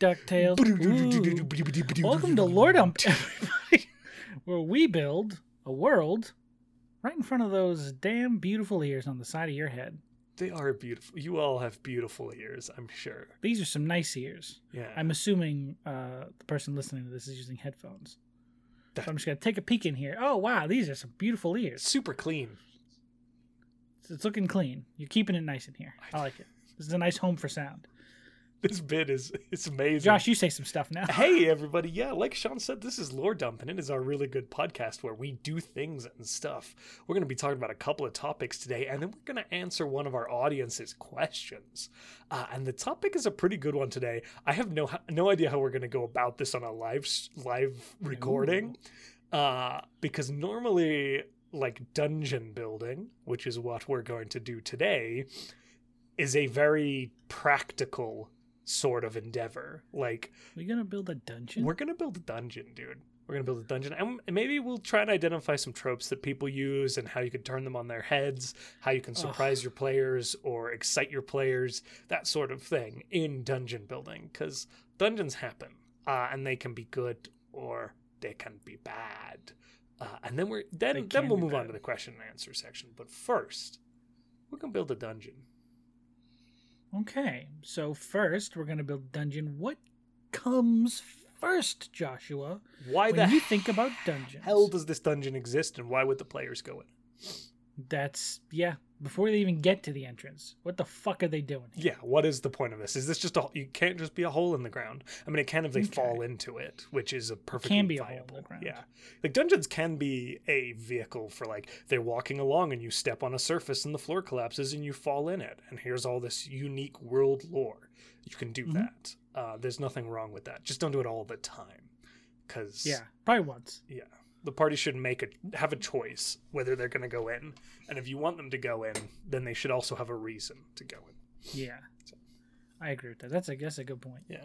DuckTales. Welcome to Lore Dump, everybody, where we build a world right in front of those damn beautiful ears on the side of your head. They are beautiful. You all have beautiful ears, I'm sure. These are some nice ears. Yeah. I'm assuming uh, the person listening to this is using headphones. So I'm just gonna take a peek in here. Oh wow, these are some beautiful ears. super clean. It's, it's looking clean. You're keeping it nice in here. I like it. This is a nice home for sound. This bit is it's amazing. Josh, you say some stuff now. Hey everybody, yeah, like Sean said, this is Lore Dump, and it is our really good podcast where we do things and stuff. We're going to be talking about a couple of topics today, and then we're going to answer one of our audience's questions. Uh, and the topic is a pretty good one today. I have no no idea how we're going to go about this on a live live recording, uh, because normally, like dungeon building, which is what we're going to do today, is a very practical sort of endeavor. Like we're gonna build a dungeon? we're gonna build a dungeon, dude. We're gonna build a dungeon, and maybe we'll try and identify some tropes that people use and how you can turn them on their heads, how you can surprise your players or excite your players, that sort of thing in dungeon building. Because dungeons happen, uh, and they can be good or they can be bad. Uh, and then we're then then we'll move on to the question and answer section. But first, we're gonna build a dungeon. Okay, so first we're gonna build dungeon. What comes first, Joshua? Why when the you think about dungeons? hell does this dungeon exist, and why would the players go in? That's yeah. Before they even get to the entrance, what the fuck are they doing? Here? Yeah, what is the point of this? Is this just a you can't just be a hole in the ground? I mean, it can if they Okay. fall into it, which is a perfectly can be a hole in the ground. Yeah, like dungeons can be a vehicle for like they're walking along and you step on a surface and the floor collapses and you fall in it, and here's all this unique world lore. You can do Mhm. that. Uh, there's nothing wrong with that. Just don't do it all the time, because Yeah, probably once. yeah, the party should make a have a choice whether they're going to go in, and if you want them to go in, then they should also have a reason to go in. Yeah, I agree with that. That's I guess a good point. Yeah.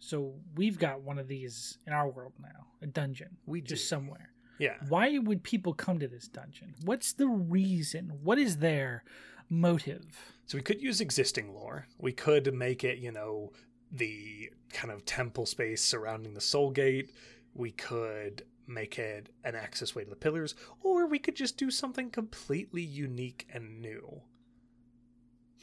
So we've got one of these in our world now, a dungeon, We just do. somewhere. Yeah. Why would people come to this dungeon? What's the reason? What is their motive? So we could use existing lore. We could make it, you know, the kind of temple space surrounding the soul gate. We could make it an access way to the pillars, or we could just do something completely unique and new.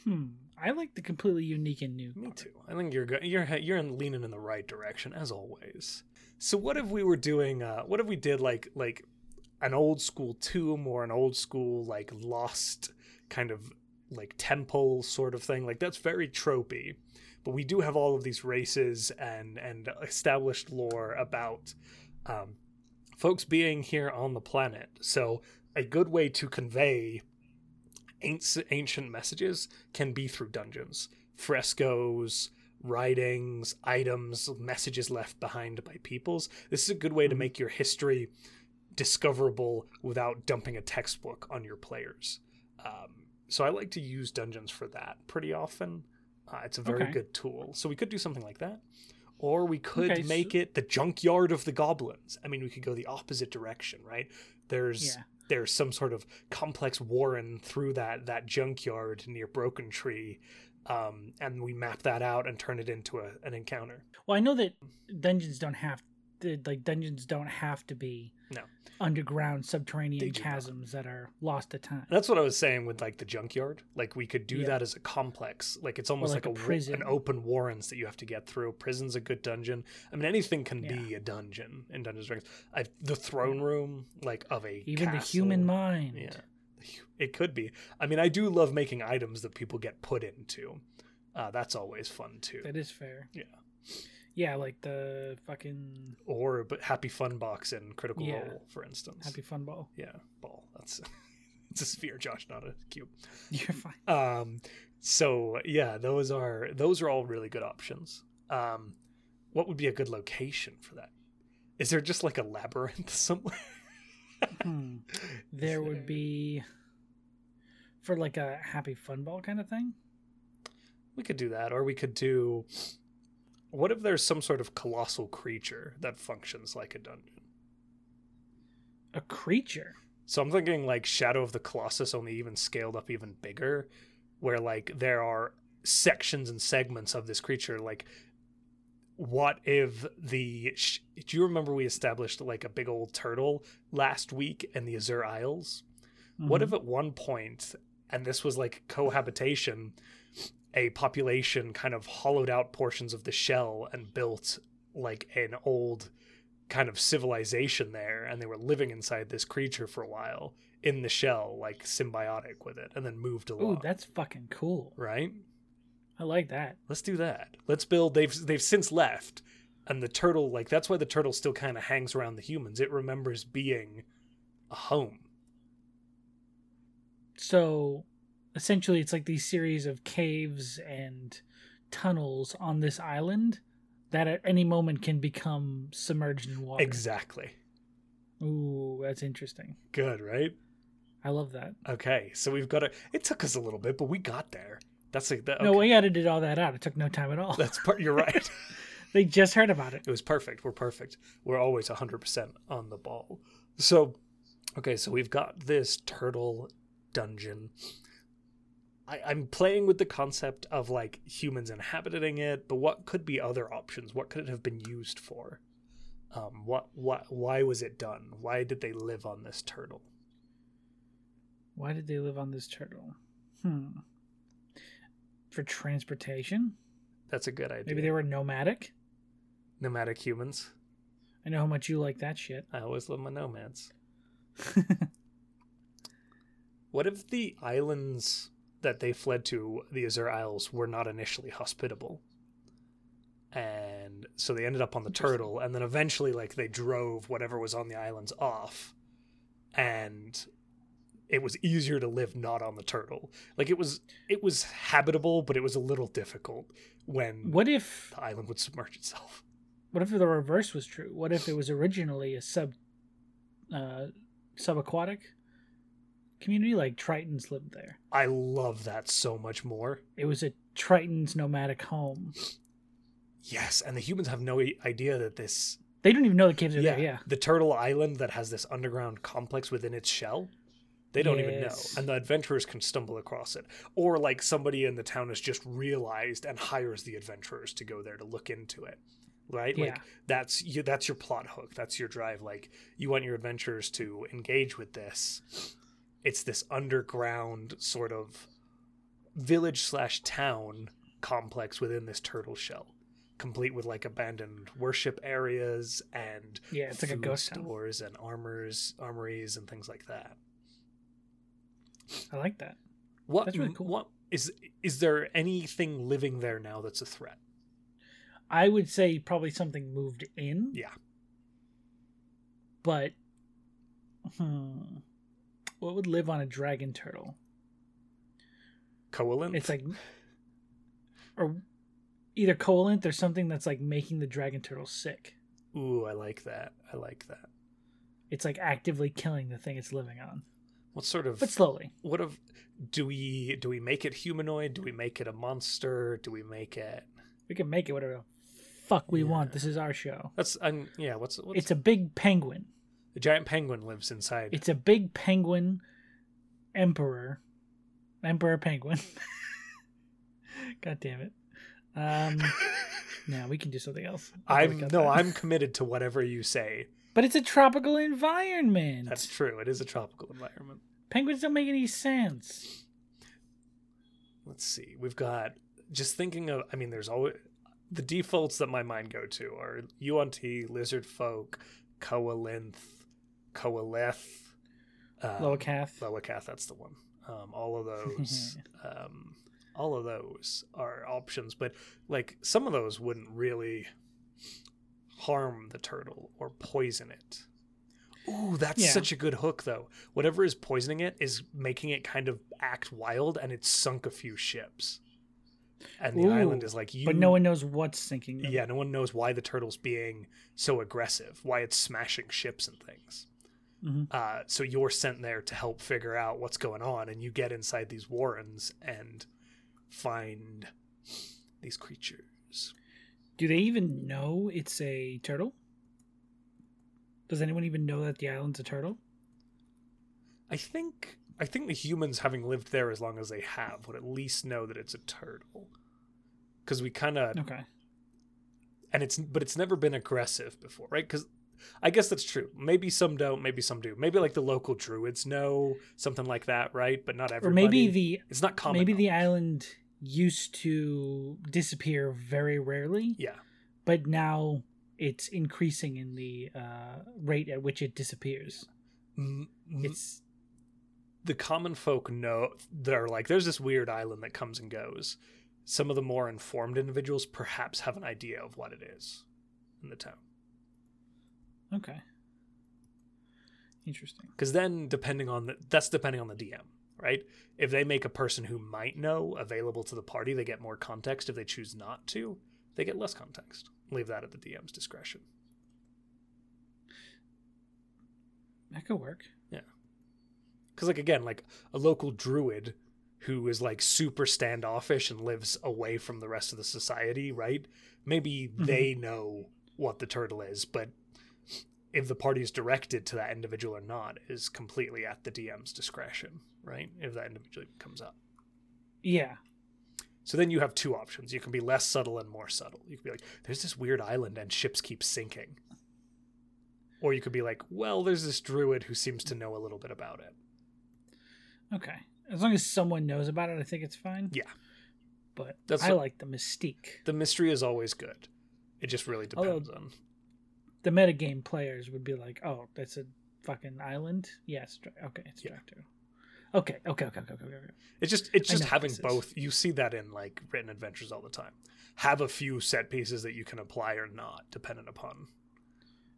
Hmm. I like the completely unique and new. Me part. too. I think you're go- you're you're leaning in the right direction as always. So what if we were doing? Uh, what if we did like like an old school tomb or an old school like lost kind of like temple sort of thing? Like that's very tropey, but we do have all of these races and and established lore about um, folks being here on the planet. So a good way to convey ancient ancient messages can be through dungeons frescoes, writings, items, messages left behind by peoples. This is a good way to Mhm. make your history discoverable without dumping a textbook on your players. Um, so I like to use dungeons for that pretty often. Uh, it's a very Okay. good tool. So we could do something like that. Or we could Okay, so- make it the junkyard of the goblins. I mean, we could go the opposite direction, right? There's Yeah. there's some sort of complex warren through that that junkyard near Broken Tree, um, and we map that out and turn it into a, an encounter. Well, I know that dungeons don't have to, like dungeons don't have to be No. underground subterranean not. chasms that are lost to time. That's what I was saying with like the junkyard. Like we could do Yeah. that as a complex. Like it's almost like like, a prison. an open warrens that you have to get through. Prison's a good dungeon. I mean, anything can be a dungeon in Dungeons Dragons. I, the throne room, like of a Even the human mind. Yeah, it could be. I mean, I do love making items that people get put into. Uh, that's always fun too. That is fair. Yeah. Yeah, like the fucking Or but Happy Fun Box and Critical Yeah. Role, for instance. happy fun ball. Yeah, ball. That's it's a sphere, Josh, not a cube. You're fine. Um, so yeah, those are those are all really good options. Um, what would be a good location for that? Is there just like a labyrinth somewhere? Hmm. There would be for like a happy fun ball kind of thing. We could do that, or we could do. What if there's some sort of colossal creature that functions like a dungeon? A creature. So I'm thinking like Shadow of the Colossus, only even scaled up even bigger, where like there are sections and segments of this creature. Like, what if the. sh- Do you remember we established like a big old turtle last week in the Azure Isles? What Mhm. if at one point, and this was like cohabitation, a population kind of hollowed out portions of the shell and built like an old kind of civilization there, and they were living inside this creature for a while in the shell, like symbiotic with it, and then moved along. Ooh, that's fucking cool. right. I like that. Let's do that. Let's build. They've they've since left, and the turtle like that's why the turtle still kind of hangs around the humans. It remembers being a home. So essentially, it's like these series of caves and tunnels on this island that at any moment can become submerged in water. Exactly. Ooh, that's interesting. Good, right? I love that. Okay, so we've got to. It took us a little bit, but we got there. That's like that. No, we edited all that out. It took no time at all. That's part. You're right. they just heard about it. it was perfect. We're perfect. We're always 100% on the ball. So, okay, so we've got this turtle dungeon. I, I'm playing with the concept of like humans inhabiting it, but what could be other options? What could it have been used for? Um, what, what, why was it done? Why did they live on this turtle? Why did they live on this turtle? Hmm. For transportation? That's a good idea. Maybe they were nomadic? nomadic humans. I know how much you like that shit. I always love my nomads. What if the islands that they fled to, the Azure Isles, were not initially hospitable? And so they ended up on the turtle, and then eventually, like, they drove whatever was on the islands off, and it was easier to live not on the turtle. Like it was, it was habitable, but it was a little difficult when what if the island would submerge itself. what if the reverse was true? What if it was originally a sub uh subaquatic community like Tritons lived there? I love that so much more. It was a Triton's nomadic home. Yes, and the humans have no idea that this They don't even know the caves are there, yeah. The turtle island that has this underground complex within its shell. They don't even know. And the adventurers can stumble across it. Or like somebody in the town has just realized and hires the adventurers to go there to look into it. Right? Like Yeah. that's you that's your plot hook. That's your drive. Like you want your adventurers to engage with this. It's this underground sort of village slash town complex within this turtle shell. Complete with like abandoned worship areas and Yeah, it's like a ghost town. stores and armors, armories, and things like that. I like that. What? That's really cool. What is? Is there anything living there now that's a threat? I would say probably something moved in. Yeah. But hmm, what would live on a dragon turtle? Coalinth? It's like or either coalinth or something that's like making the dragon turtle sick. Ooh, I like that. I like that. It's like actively killing the thing it's living on. What sort of? But slowly. What of? Do we do we make it humanoid? Do we make it a monster? Do we make it? We can make it whatever the fuck we Yeah. want. This is our show. That's um, yeah. What's what's It's a big penguin. The giant penguin lives inside? It's a big penguin emperor. Emperor penguin. God damn it. Um no, we can do something else. I'm no, that. I'm committed to whatever you say. But it's a tropical environment. That's true. It is a tropical environment. Penguins don't make any sense. let's see we've got just thinking of i mean there's always the defaults that my mind go to are unt lizard folk coalinth coalith um, Locathah. Locathah, that's the one um, all of those um, all of those are options but like some of those wouldn't really harm the turtle or poison it Ooh, that's Yeah. such a good hook though. Whatever is poisoning it is making it kind of act wild and it's sunk a few ships. And the Ooh, island is like you But no one knows what's sinking them. Yeah, no one knows why the turtle's being so aggressive, why it's smashing ships and things. Mhm. Uh, so you're sent there to help figure out what's going on, and you get inside these warrens and find these creatures. Do they even know it's a turtle? Does anyone even know that the island's a turtle? I think I think the humans, having lived there as long as they have, would at least know that it's a turtle. Because we kind of Okay. and it's but it's never been aggressive before, right? Because I guess that's true. Maybe some don't, maybe some do. Maybe like the local druids know something like that, right? But not everybody. Or maybe the it's not common. maybe the island used to disappear very rarely, yeah, but now it's increasing in the uh, rate at which it disappears. M- m- It's the common folk know they're like there's this weird island that comes and goes. Some of the more informed individuals perhaps have an idea of what it is in the town. Okay. Interesting. Because then, depending on the that's depending on the DM, right? If they make a person who might know available to the party, they get more context. If they choose not to, they get less context. Leave that at the DM's discretion. That could work. Yeah. Because, like again, like a local druid who is like super standoffish and lives away from the rest of the society, right? Maybe mm-hmm. they know what the turtle is, but if the party is directed to that individual or not is completely at the DM's discretion, right? If that individual comes up. Yeah. So then you have two options. You can be less subtle and more subtle. You can be like, there's this weird island and ships keep sinking. Or you could be like, well, there's this druid who seems to know a little bit about it. Okay. As long as someone knows about it, I think it's fine. Yeah. But That's I what- like the mystique. The mystery is always good. It just really Although- depends on. The metagame players would be like, "Oh, that's a fucking island." Yes. Dra- okay, it's Yeah. Draktur. Okay. Okay. Okay. Okay. Okay. okay. It's just it's just having both. You see that in like written adventures all the time. Have a few set pieces that you can apply or not, dependent upon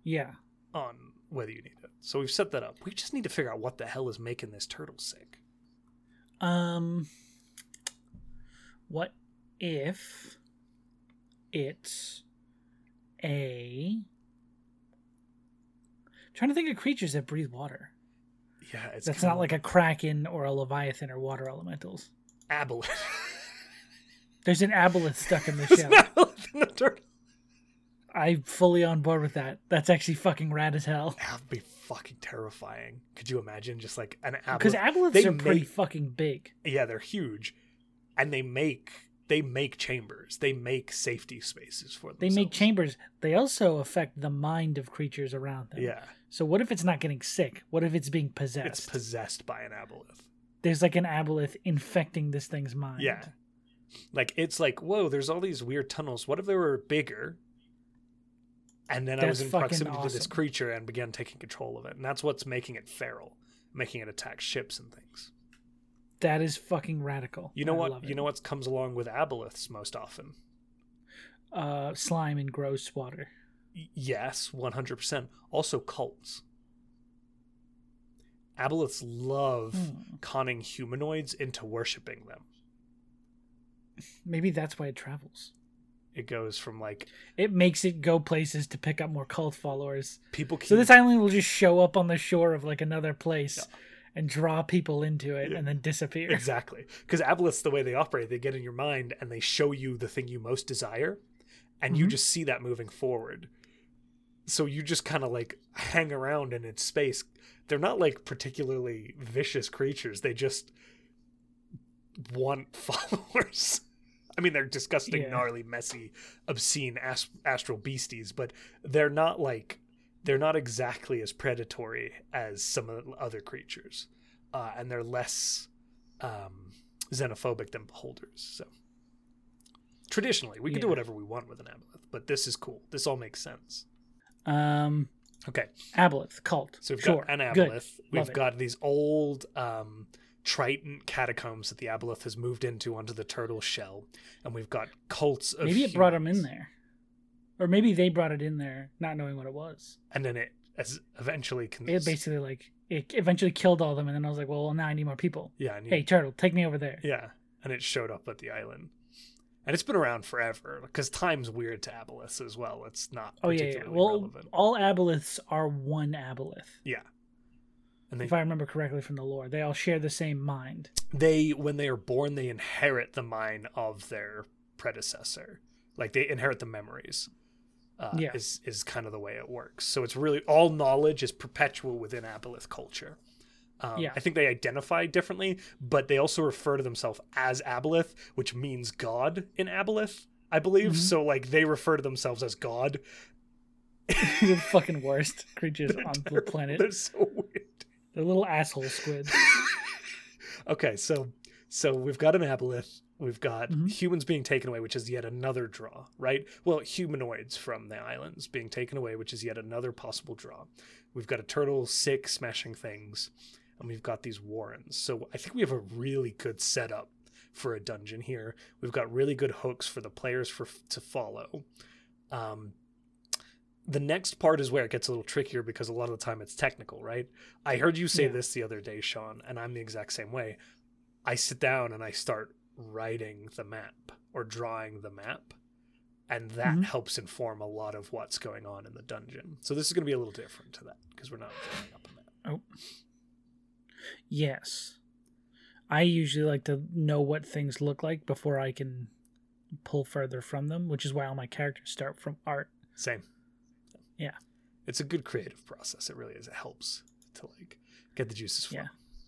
Yeah. on whether you need it. So we've set that up. We just need to figure out what the hell is making this turtle sick. Um. What if it's a? Trying to think of creatures that breathe water. Yeah, it's That's not like a kraken or a leviathan or water elementals. aboleth. There's an aboleth stuck in the not in the turtle. I'm fully on board with that. That's actually fucking rad as hell. That'd be fucking terrifying. Could you imagine just like an Because aboleth? aboleths they are pretty fucking big. yeah, they're huge, and they make they make chambers. They make safety spaces for themselves. They make chambers. They also affect the mind of creatures around them. Yeah, So what if it's not getting sick? What if it's being possessed? it's possessed by an aboleth. There's like an aboleth infecting this thing's mind. Yeah. Like it's like, whoa, there's all these weird tunnels. What if they were bigger? And then I was in proximity to this creature and began taking control of it. And that's what's making it feral, making it attack ships and things. That is fucking radical. You know I what? You know what comes along with aboleths most often? Uh, slime and gross water. Yes, 100%. Also cults. Aboleths love Hmm. conning humanoids into worshipping them. Maybe that's why it travels. It goes from like It makes it go places to pick up more cult followers. people keep So this island will just show up on the shore of like another place Yeah. And draw people into it Yeah. and then disappear. Exactly. Because aboleths, the way they operate, they get in your mind and they show you the thing you most desire, and you Mhm. just see that moving forward. So you just kind of like hang around in its space. They're not like particularly vicious creatures. They just want followers. I mean, they're disgusting, Yeah. gnarly, messy, obscene ast- astral beasties, but they're not like they're not exactly as predatory as some of the other creatures, uh, and they're less um, xenophobic than beholders. So traditionally, we can do whatever we want with an aboleth, but this is cool. This all makes sense. Um, Okay, aboleth cult. so we've sure. got an Good. aboleth. We've it. got these old um, Triton catacombs that the aboleth has moved into onto the turtle shell, and we've got cults. Of Maybe it brought them in there, or maybe they brought it in there, not knowing what it was. and then it as eventually can. It basically like it eventually killed all of them, and then I was like, well, now I need more people. yeah, and you- Hey, turtle, take me over there. yeah, and it showed up at the island, and it's been around forever because time's weird to aboleths as well. It's not Oh yeah, yeah. Well, relevant. all aboleths are one aboleth. Yeah, and they If I remember correctly from the lore, they all share the same mind. they when they are born they inherit the mind of their predecessor like they inherit the memories uh, Yeah. is is kind of the way it works so it's really all knowledge is perpetual within aboleth culture Um, Yeah. I think they identify differently, but they also refer to themselves as Aboleth, which means God in Aboleth, I believe. Mhm. So like they refer to themselves as God. the fucking worst creatures They're on the planet. They're so weird. They're little asshole squids. okay, so so we've got an aboleth. We've got Mhm. humans being taken away, which is yet another draw, right? Well, humanoids from the islands being taken away, which is yet another possible draw. We've got a turtle sick smashing things, and we've got these warrens. So I think we have a really good setup for a dungeon here. We've got really good hooks for the players for to follow. Um, the next part is where it gets a little trickier because a lot of the time it's technical, right? I heard you say Yeah. this the other day, Sean, and I'm the exact same way. I sit down and I start writing the map or drawing the map, and that Mhm. helps inform a lot of what's going on in the dungeon. So this is going to be a little different to that because we're not drawing up a map. Oh, yes. I usually like to know what things look like before I can pull further from them, which is why all my characters start from art. Same. Yeah. It's a good creative process. It really is. It helps to like get the juices flowing. Yeah.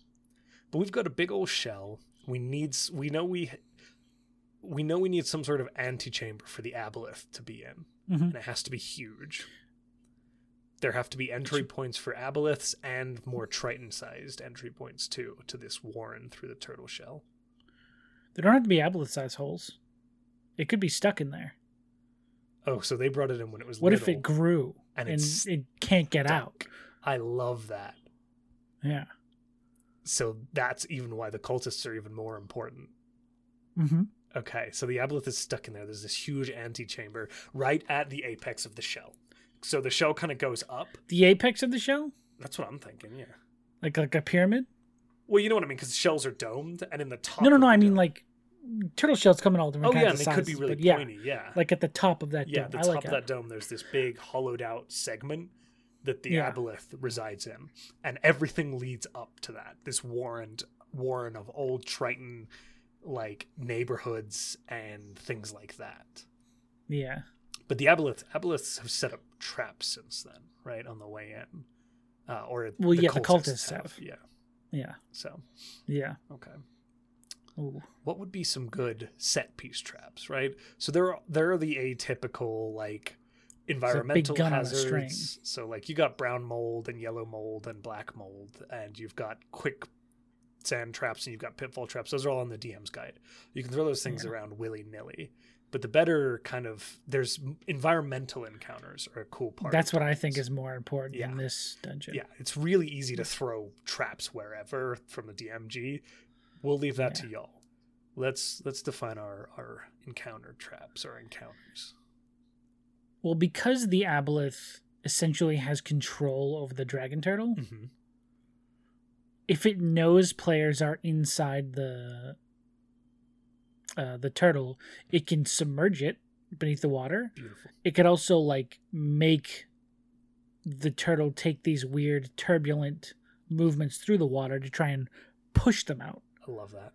But we've got a big old shell. We need we know we we know we need some sort of antechamber for the aboleth to be in. Mhm. And it has to be huge. There have to be entry points for aboleths and more triton sized entry points too to this warren through the turtle shell. They don't have to be aboleth-sized holes. It could be stuck in there. Oh, so they brought it in when it was What if it grew and and, it's it can't get out? I love that. Yeah. So that's even why the cultists are even more important. Mm-hmm. Okay, so the aboleth is stuck in there. There's this huge antechamber right at the apex of the shell. So the shell kind of goes up. The apex of the shell, That's what I'm thinking. Yeah. like like a pyramid. Well, you know what I mean, because shells are domed, and in the top. No, no, no. I mean like turtle shells come in all different Oh kinds yeah, of and they could be really but yeah, pointy. Yeah. like at the top of that yeah, dome. the I top like of that dome, there's this big hollowed out segment that the Yeah. aboleth resides in, and everything leads up to that. This warrened warren of old Triton like neighborhoods and things like that. Yeah. But the aboleth aboleths have set up traps since then, right on the way in. Uh, or Well, yeah, the cultists have. Yeah. Yeah. So Yeah. okay. Ooh. what would be some good set piece traps, right? So there are there are the atypical like environmental gun on a string. hazards. So like you got brown mold and yellow mold and black mold, and you've got quick sand traps and you've got pitfall traps. Those are all on the DM's guide. You can throw those things Yeah. around willy nilly. But the better kind of there's environmental encounters are a cool part. That's what I think is more important Yeah. in this dungeon. Yeah, it's really easy to throw traps wherever from the DMG. We'll leave that to y'all. Let's let's define our our encounter traps or encounters. Well, because the aboleth essentially has control over the dragon turtle, Mm-hmm. if it knows players are inside the uh, the turtle, it can submerge it beneath the water. Beautiful. It could also like make the turtle take these weird turbulent movements through the water to try and push them out. I love that.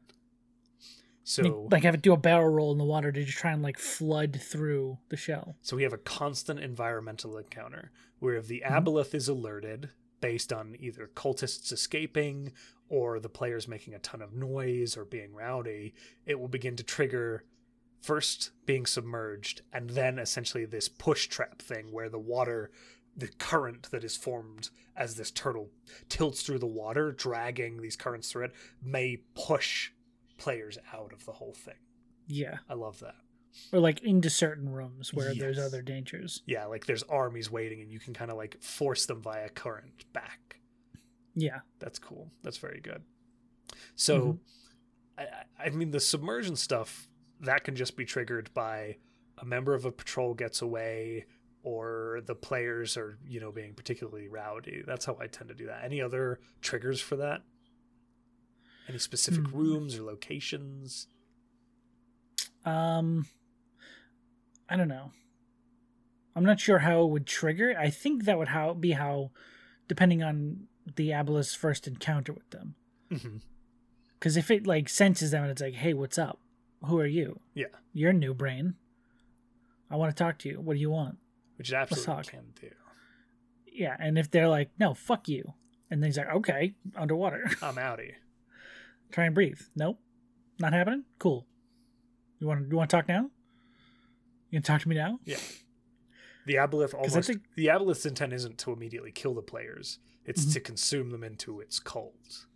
So like have it do a barrel roll in the water to just try and like flood through the shell. so we have a constant environmental encounter where if the Mhm. aboleth is alerted based on either cultists escaping or the players making a ton of noise or being rowdy, it will begin to trigger first being submerged and then essentially this push trap thing where the water the current that is formed as this turtle tilts through the water dragging these currents through it may push players out of the whole thing. Yeah. i love that. Or like into certain rooms where there's other dangers. yeah like there's armies waiting and you can kind of like force them via current back. Yeah. that's cool. That's very good. So Mhm. I, I- I mean the submersion stuff that can just be triggered by a member of a patrol gets away or the players are you know being particularly rowdy. That's how i tend to do that. Any other triggers for that any specific Hmm. rooms or locations Um I don't know. I'm not sure how it would trigger. I think that would how be how depending on the aboleth's first encounter with them. mm-hmm. Cuz if it like senses them and it's like, "Hey, what's up? Who are you?" Yeah. You're new brain. I want to talk to you. What do you want? which it absolutely can do Yeah, and if they're like, "No, fuck you." And then he's like, okay, underwater. I'm outie. Try and breathe. Nope. Not happening? Cool. You want to you want to talk now? You can talk to me now? Yeah. The aboleth almost think- the aboleth's intent isn't to immediately kill the players. It's Mhm. to consume them into its cult.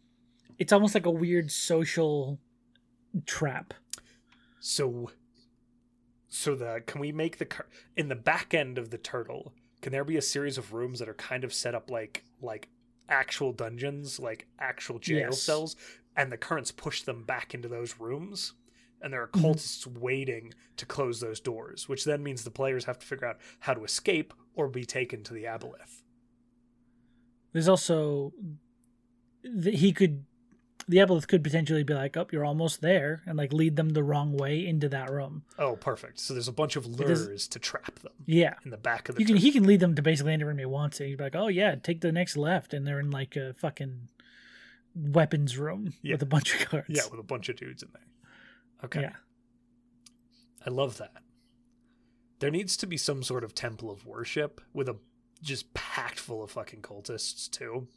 It's almost like a weird social trap. So so the can we make the in the back end of the turtle, can there be a series of rooms that are kind of set up like like actual dungeons, like actual jail Yes. cells and the currents push them back into those rooms? And there are Mhm. cultists waiting to close those doors, which then means the players have to figure out how to escape or be taken to the aboleth. There's also th- he could the aboleth could potentially be like, "Oh, you're almost there," and like lead them the wrong way into that room. Oh, perfect. So there's a bunch of lures to trap them Yeah, in the back of the you can he can lead them to basically any room he wants. And he'd be like, "Oh yeah, take the next left," and they're in like a fucking weapons room Yeah. with a bunch of cards. Yeah, with a bunch of dudes in there. Okay. Yeah. I love that. There needs to be some sort of temple of worship with a just packed full of fucking cultists too,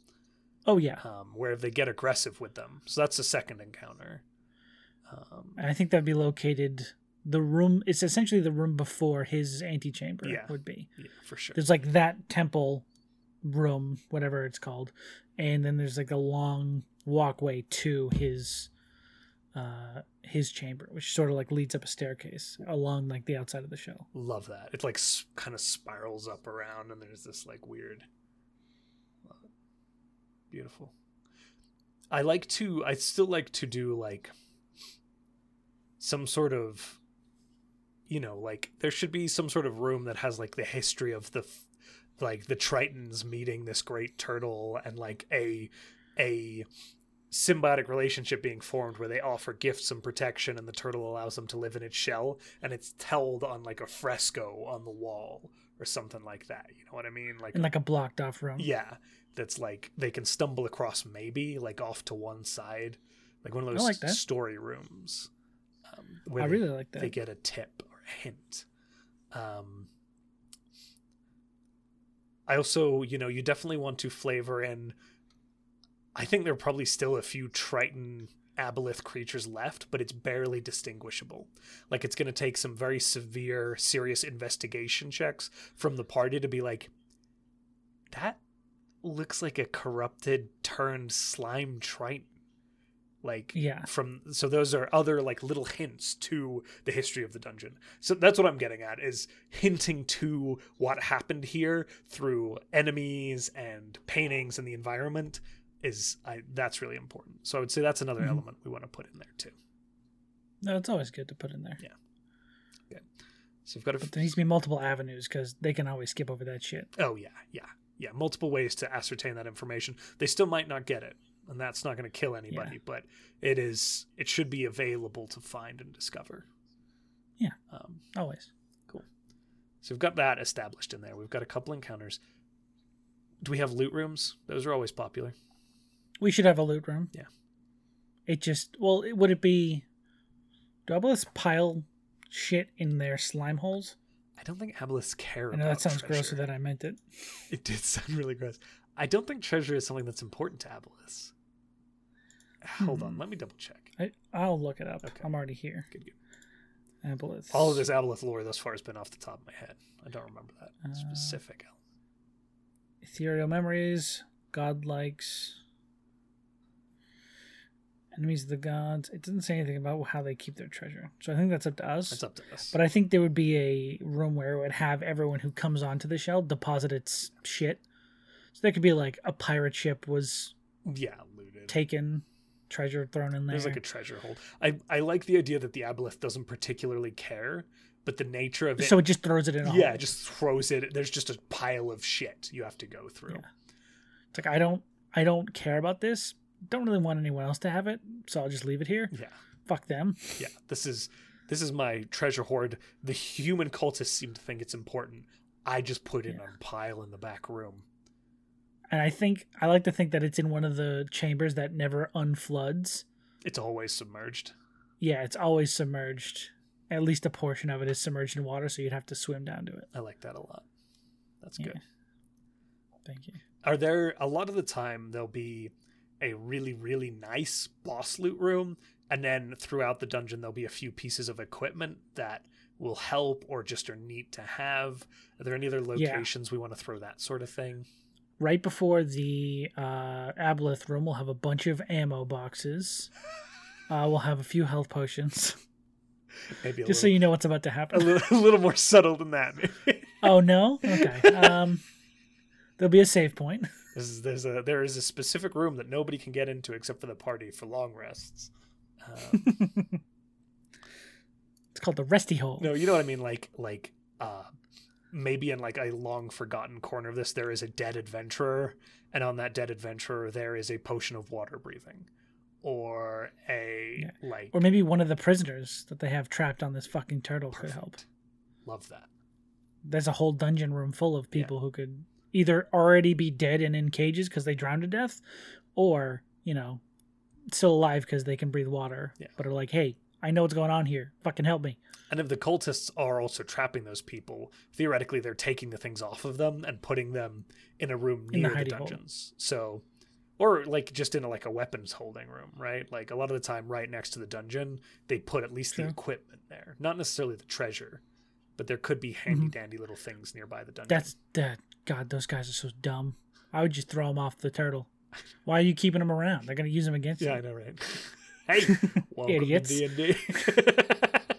Oh yeah. um, where they get aggressive with them. So that's the second encounter. Um, And I think that'd be located. The room. It's essentially the room before his antechamber Yeah. would be. yeah, for sure. There's like that temple room, whatever it's called, and then there's like a long walkway to his uh his chamber, which sort of like leads up a staircase along like the outside of the shell. Love that. It like kind of spirals up around, and there's this like weird. Beautiful. I like to. I still like to do like some sort of, you know, like there should be some sort of room that has like the history of the, f- like the Tritons meeting this great turtle and like a, a symbiotic relationship being formed where they offer gifts and protection and the turtle allows them to live in its shell and it's held on like a fresco on the wall or something like that you know what i mean? Like In like a blocked off room. yeah. That's like they can stumble across maybe like off to one side. Like one of those like story rooms um, where I they, really like that. they get a tip or a hint. Um i also you know you definitely want to flavor in i think there are probably still a few triton aboleth creatures left but it's barely distinguishable. Like it's going to take some very severe serious investigation checks from the party to be like that looks like a corrupted turned slime triton. Like Yeah. from so those are other like little hints to the history of the dungeon. So that's what i'm getting at is hinting to what happened here through enemies and paintings and the environment is i that's really important so i would say that's another Mhm. element we want to put in there too No, it's always good to put in there. Yeah. Okay. So we've got a But there needs to be multiple avenues because they can always skip over that shit. oh yeah yeah yeah multiple ways to ascertain that information they still might not get it and that's not going to kill anybody but it is it should be available to find and discover Yeah. um, Always. Cool. So we've got that established in there. We've got a couple encounters. Do we have loot rooms? Those are always popular. We should have a loot room. Yeah. It just well, it, would it be? Do aboleths pile shit in their slime holes? I don't think aboleths care I know that sounds treasure. grosser than I meant it. It did sound really gross. I don't think treasure is something that's important to aboleths. Hold on, Hmm. let me double check. I, I'll look it up. Okay. I'm already here. Good, good. All of this aboleth lore thus far has been off the top of my head. I don't remember that Uh, specific. Ethereal memories, godlikes, enemies of the gods. It doesn't say anything about how they keep their treasure. So I think that's up to us. That's up to us. But I think there would be a room where it would have everyone who comes onto the shell deposit its shit. So there could be like a pirate ship was yeah, looted. taken, treasure thrown in there. There's like a treasure hold. I I like the idea that the aboleth doesn't particularly care, but the nature of it so it just throws it in. A yeah, hole. it just throws it. There's just a pile of shit you have to go through. Yeah. It's like I don't, I don't care about this. Don't really want anyone else to have it, so I'll just leave it here. Yeah, Fuck them. yeah. This is this is my treasure hoard. The human cultists seem to think it's important. I just put it Yeah. a pile in the back room. And I think I like to think that it's in one of the chambers that never unfloods. It's always submerged. Yeah, it's always submerged. At least a portion of it is submerged in water, so you'd have to swim down to it. I like that a lot. That's Yeah. good. Thank you. Are there a lot of the time there'll be a really really nice boss loot room, and then throughout the dungeon there'll be a few pieces of equipment that will help or just are neat to have. Are there any other Yeah. locations we want to throw that sort of thing? Right before the uh, aboleth room, we'll have a bunch of ammo boxes. Uh, we'll have a few health potions, Maybe a just so you know what's about to a happen. little, a little more subtle than that. Maybe. Oh no, okay. Um, there'll be a save point. There's, there's a there is a specific room that nobody can get into except for the party for long rests. Um, It's called the resty hole. no, you know what I mean. Like like uh, maybe in like a long forgotten corner of this, there is a dead adventurer, and on that dead adventurer there is a potion of water breathing, or a like Or maybe one of the prisoners that they have trapped on this fucking turtle could help. Love that. There's a whole dungeon room full of people who could either already be dead and in cages because they drowned to death, or you know, still alive because they can breathe water. Yeah. But are like, hey, I know what's going on here. Fucking help me. And if the cultists are also trapping those people, theoretically they're taking the things off of them and putting them in a room In the near the, hidey hole. dungeons. So or like just in a, like a weapons holding room, right? Like a lot of the time right next to the dungeon, they put at least Sure. the equipment there. Not necessarily the treasure, but there could be handy dandy little things nearby the dungeon. Mm-hmm. That's that. God, those guys are so dumb. I would just throw them off the turtle. Why are you keeping them around? They're gonna use them against Yeah, you. Yeah, I know, right? hey, welcome Idiots. to D&D.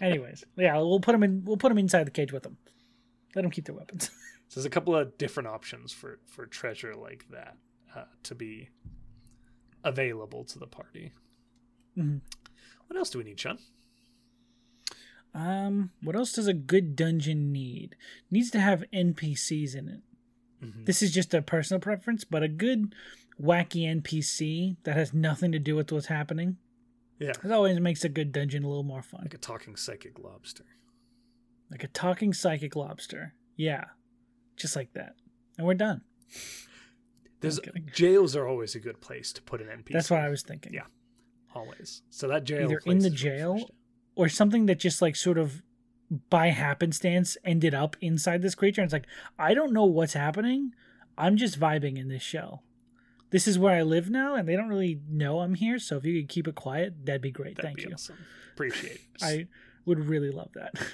Anyways, yeah, we'll put them in. We'll put them inside the cage with them. Let them keep their weapons. So there's a couple of different options for for treasure like that uh, to be available to the party. Mhm. What else do we need, Sean? Um, what else does a good dungeon need? Needs to have NPCs in it. Mhm. This is just a personal preference, but a good wacky NPC that has nothing to do with what's happening. Yeah, It always makes a good dungeon a little more fun. like a talking psychic lobster. Like a talking psychic lobster. Yeah. Just like that. And we're done. There's jails are always a good place to put an NPC. That's what I was thinking. Yeah. always. So that jail Either in the jail. Or something that just like sort of by happenstance ended up inside this creature. And it's like, I don't know what's happening. I'm just vibing in this shell. This is where I live now, and they don't really know I'm here. So if you could keep it quiet, that'd be great. That'd Thank be you. awesome. Appreciate it. I would really love that.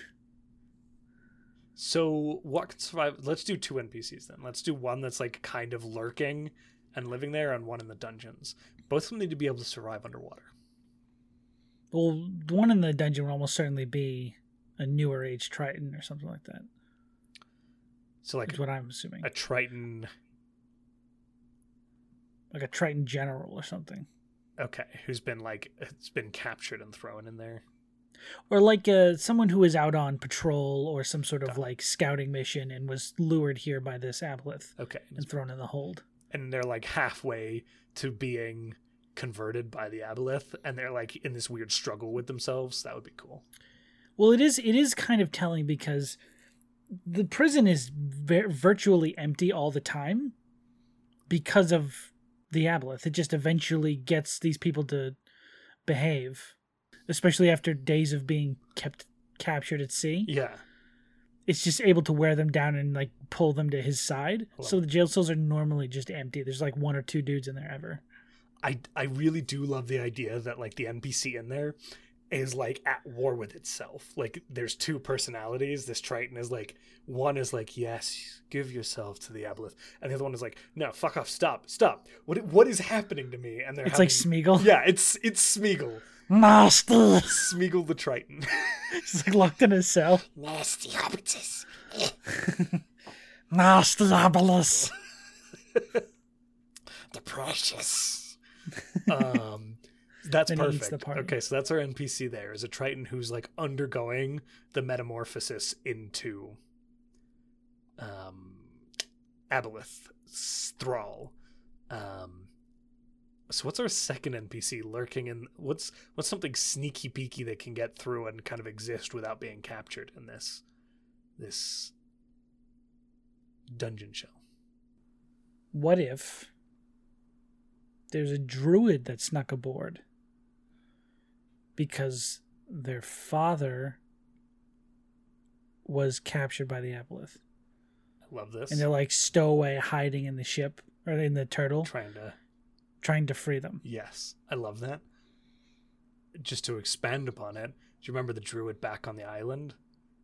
So what can survive? Let's do two NPCs then. Let's do one that's like kind of lurking and living there, and one in the dungeons. Both of them need to be able to survive underwater. well, the one in the dungeon will almost certainly be a newer age Triton or something like that. So like Is what I'm assuming. a Triton. Like a Triton general or something. Okay, who's been like it's been captured and thrown in there. Or like uh, someone who was out on patrol or some sort of like scouting mission and was lured here by this aboleth Okay, and thrown in the hold. and they're like halfway to being converted by the aboleth, and they're like in this weird struggle with themselves. That would be cool. Well, it is it is kind of telling because the prison is vir- virtually empty all the time because of the aboleth. It just eventually gets these people to behave, especially after days of being kept captured at sea. Yeah, It's just able to wear them down and like pull them to his side. So the jail cells are normally just empty. There's like one or two dudes in there ever. I I really do love the idea that like the NPC in there is like at war with itself. Like there's two personalities. This Triton is like one is like yes, give yourself to the aboleth, and the other one is like no, fuck off, stop, stop. What what is happening to me? And they're It's like having- Smeagol. yeah, it's it's Smeagol, Master. Smeagol the Triton. He's like locked in his cell. Nasty hobbitess. Master Aboleth. the precious. um, that's Then perfect. the party. Okay, so that's our NPC. There is a Triton who's like undergoing the metamorphosis into um, Aboleth Thrall. Um, so what's our second NPC lurking in? What's what's something sneaky peeky that can get through and kind of exist without being captured in this this dungeon shell? What if there's a druid that snuck aboard because their father was captured by the aboleth I love this. and they're like stowaway hiding in the ship or in the turtle, trying to trying to free them. Yes, I love that. Just to expand upon it, do you remember the druid back on the island?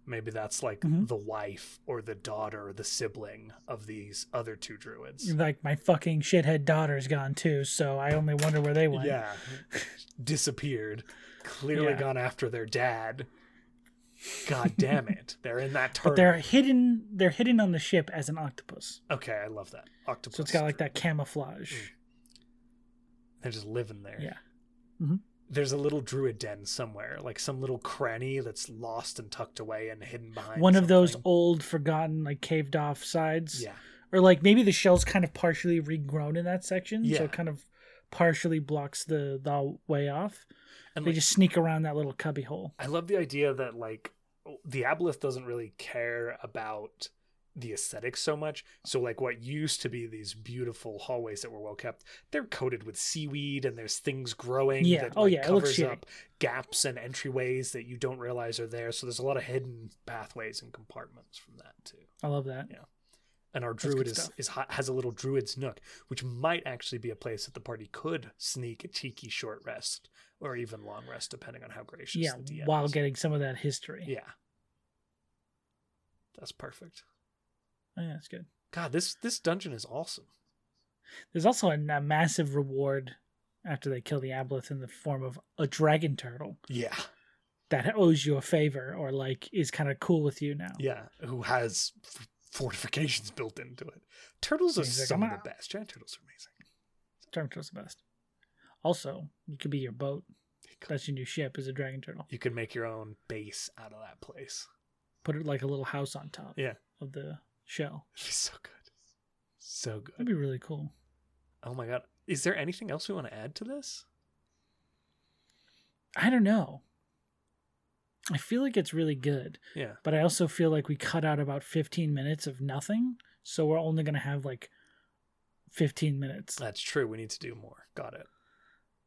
Maybe that's like Mhm. the wife or the daughter or the sibling of these other two druids. Like my fucking shithead daughter's gone too, so I only wonder where they went. Yeah. Disappeared. Clearly Yeah. gone after their dad. God damn it. They're in that turtle. But they're hidden. They're hidden on the ship as an octopus, Okay, I love that. Octopus. so it's got like that camouflage. Mm. They're just living there. Yeah. Mhm. There's a little druid den somewhere, like some little cranny that's lost and tucked away and hidden behind. One of those old, forgotten, like caved off sides. Yeah. Or like maybe the shell's kind of partially regrown in that section, so it kind of partially blocks the the way off. And they like, just sneak around that little cubby hole. I love the idea that like the aboleth doesn't really care about the aesthetics so much. So like what used to be these beautiful hallways that were well kept, they're coated with seaweed and there's things growing Yeah. that Oh, like, yeah, covers up gaps and entryways that you don't realize are there. So there's a lot of hidden pathways and compartments from that too. I love that. Yeah. And our druid is, is has a little druid's nook, which might actually be a place that the party could sneak a cheeky short rest or even long rest, depending on how gracious Yeah, the DM while is. getting some of that history. Yeah. That's perfect. Oh, yeah, that's good. God, this this dungeon is awesome. There's also a, a massive reward after they kill the aboleth in the form of a dragon turtle Yeah. that owes you a favor or like is kind of cool with you now. Yeah. Who has f- fortifications built into it. Turtles are like, some of the best. Giant turtles are amazing. Dragon turtle's are the best. Also, you could be your boat. That's your new ship. Is a dragon turtle. You can make your own base out of that place. Put it like a little house on top. Yeah. Of the shell. It'd be so good. So good. That'd be really cool. Oh my god. Is there anything else we want to add to this? I don't know. I feel like it's really good, Yeah. but I also feel like we cut out about 15 minutes of nothing, so we're only going to have like 15 minutes. That's true. We need to do more. Got it.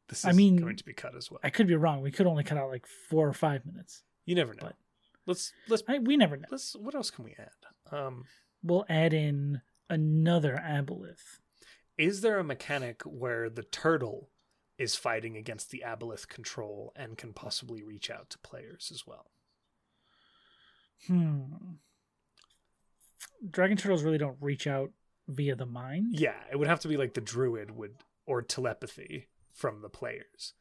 This is I mean- going to be cut as well. I could be wrong. We could only cut out like 4 or 5 minutes. You never know. but- let's let's I, we never know. let's what else can we add? Um We'll add in another aboleth. is there a mechanic where the turtle is fighting against the aboleth control and can possibly reach out to players as well? Hmm. Dragon turtles really don't reach out via the mind. Yeah, it would have to be like the druid would or telepathy from the players.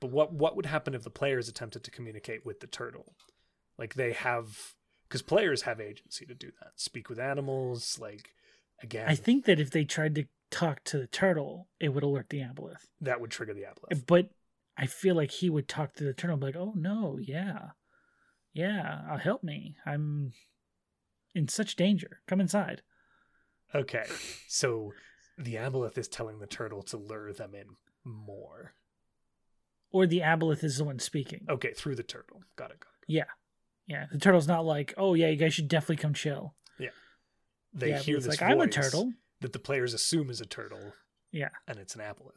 But what what would happen if the players attempted to communicate with the turtle? Like they have because players have agency to do that. Speak with animals, like again I think that if they tried to talk to the turtle, it would alert the aboleth. that would trigger the aboleth. But I feel like he would talk to the turtle and be like, oh no, yeah. Yeah, uh, help me. I'm in such danger. Come inside. Okay. So the aboleth is telling the turtle to lure them in more. Or the aboleth is the one speaking. Okay, through the turtle. Got it. Got it. Yeah. Yeah. The turtle's not like, oh yeah, you guys should definitely come chill. Yeah, they yeah, hear this like, I'm a turtle. that the players assume is a turtle. Yeah. And it's an aboleth.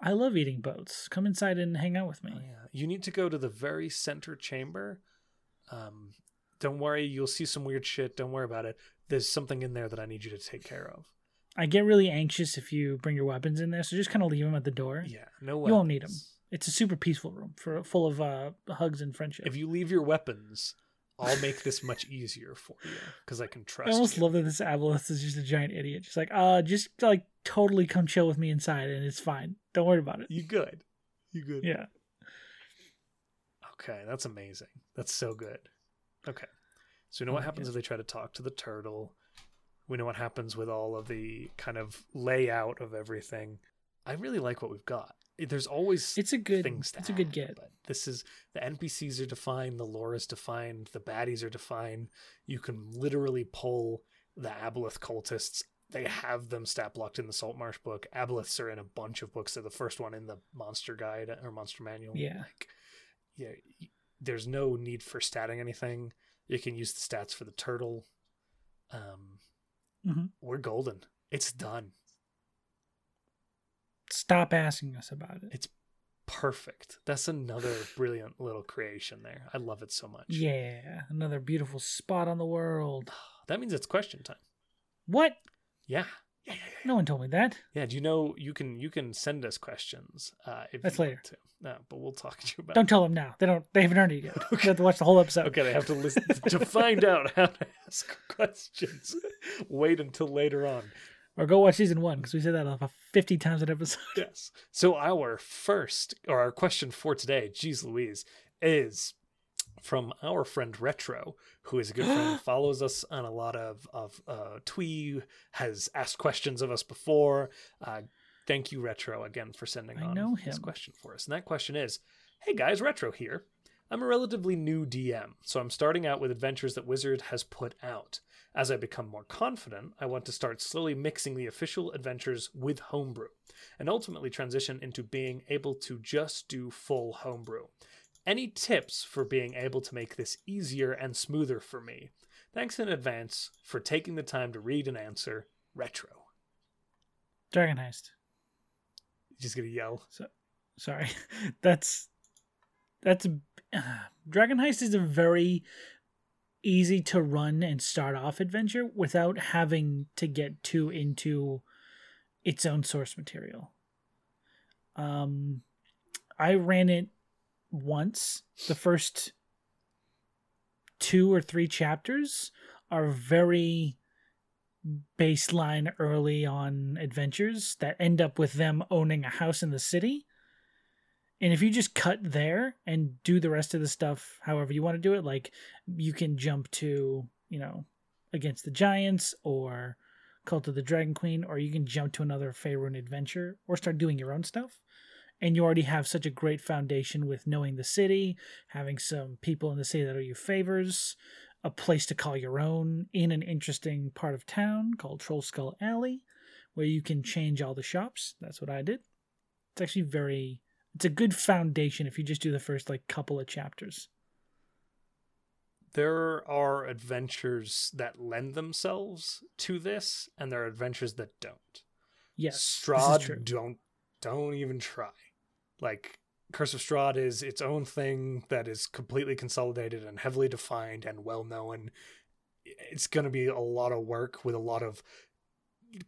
I love eating boats. Come inside and hang out with me. Oh, yeah. You need to go to the very center chamber. Um, don't worry, you'll see some weird shit. Don't worry about it. There's something in there that I need you to take care of. I get really anxious if you bring your weapons in there, so just kind of leave them at the door. Yeah, no way. You won't need 'em. It's a super peaceful room for full of uh, hugs and friendship. If you leave your weapons, I'll make this much easier for you because I can trust I almost you. love that this aboleth is just a giant idiot. Just like, uh, just like totally come chill with me inside, and it's fine. Don't worry about it. You good. You good. Yeah. Okay, that's amazing. That's so good. Okay. So we know what Oh, happens yeah. if they try to talk to the turtle. We know what happens with all of the kind of layout of everything. I really like what we've got. There's always It's a good. things It's a good add, get. But this is the NPCs are defined, the lore is defined, the baddies are defined. You can literally pull the Aboleth cultists. They have them stat blocked in the Saltmarsh book. Aboleths are in a bunch of books. They're the first one in the Monster Guide or Monster Manual. Yeah. Like, yeah. There's no need for statting anything. You can use the stats for the turtle. Um, Mhm. we're golden. It's done. Stop asking us about it. It's perfect. That's another brilliant little creation there. I love it so much. Yeah, another beautiful spot on the world. That means it's question time. What? Yeah. Yeah, yeah, yeah. No one told me that. Yeah, do you know you can you can send us questions uh, if That's you later. want to. No, but we'll talk to you about. Don't tell them now. They don't. They haven't earned it yet. You have to watch the whole episode. Okay, they have to listen to find out how to ask questions. Wait until later on. Or go watch season one because we said that about fifty times an episode. Yes. So our first or our question for today, geez Louise, is from our friend Retro, who is a good friend, follows us on a lot of of uh, Twee, has asked questions of us before. Uh, thank you, Retro, again for sending I on know this him. question for us. And that question is, "Hey guys, Retro here. I'm a relatively new DM, so I'm starting out with adventures that Wizard has put out. As I become more confident, I want to start slowly mixing the official adventures with homebrew, and ultimately transition into being able to just do full homebrew. Any tips for being able to make this easier and smoother for me? Thanks in advance for taking the time to read and answer. Retro. Dragon Heist. Just gonna yell. Sorry, that's that's uh, Dragon Heist is a very easy to run and start off adventure without having to get too into its own source material. Um, I ran it once. The first two or three chapters are very baseline early on adventures that end up with them owning a house in the city. And if you just cut there and do the rest of the stuff however you want to do it, like you can jump to, you know, against the giants or Cult of the Dragon Queen, or you can jump to another Faerun adventure or start doing your own stuff. And you already have such a great foundation with knowing the city, having some people in the city that are your favors, a place to call your own in an interesting part of town called Troll Skull Alley, where you can change all the shops. That's what I did. It's actually very it's a good foundation if you just do the first like couple of chapters. There are adventures that lend themselves to this, and there are adventures that don't. Yes, Strahd don't don't even try. Like Curse of Strahd is its own thing that is completely consolidated and heavily defined and well known. It's going to be a lot of work with a lot of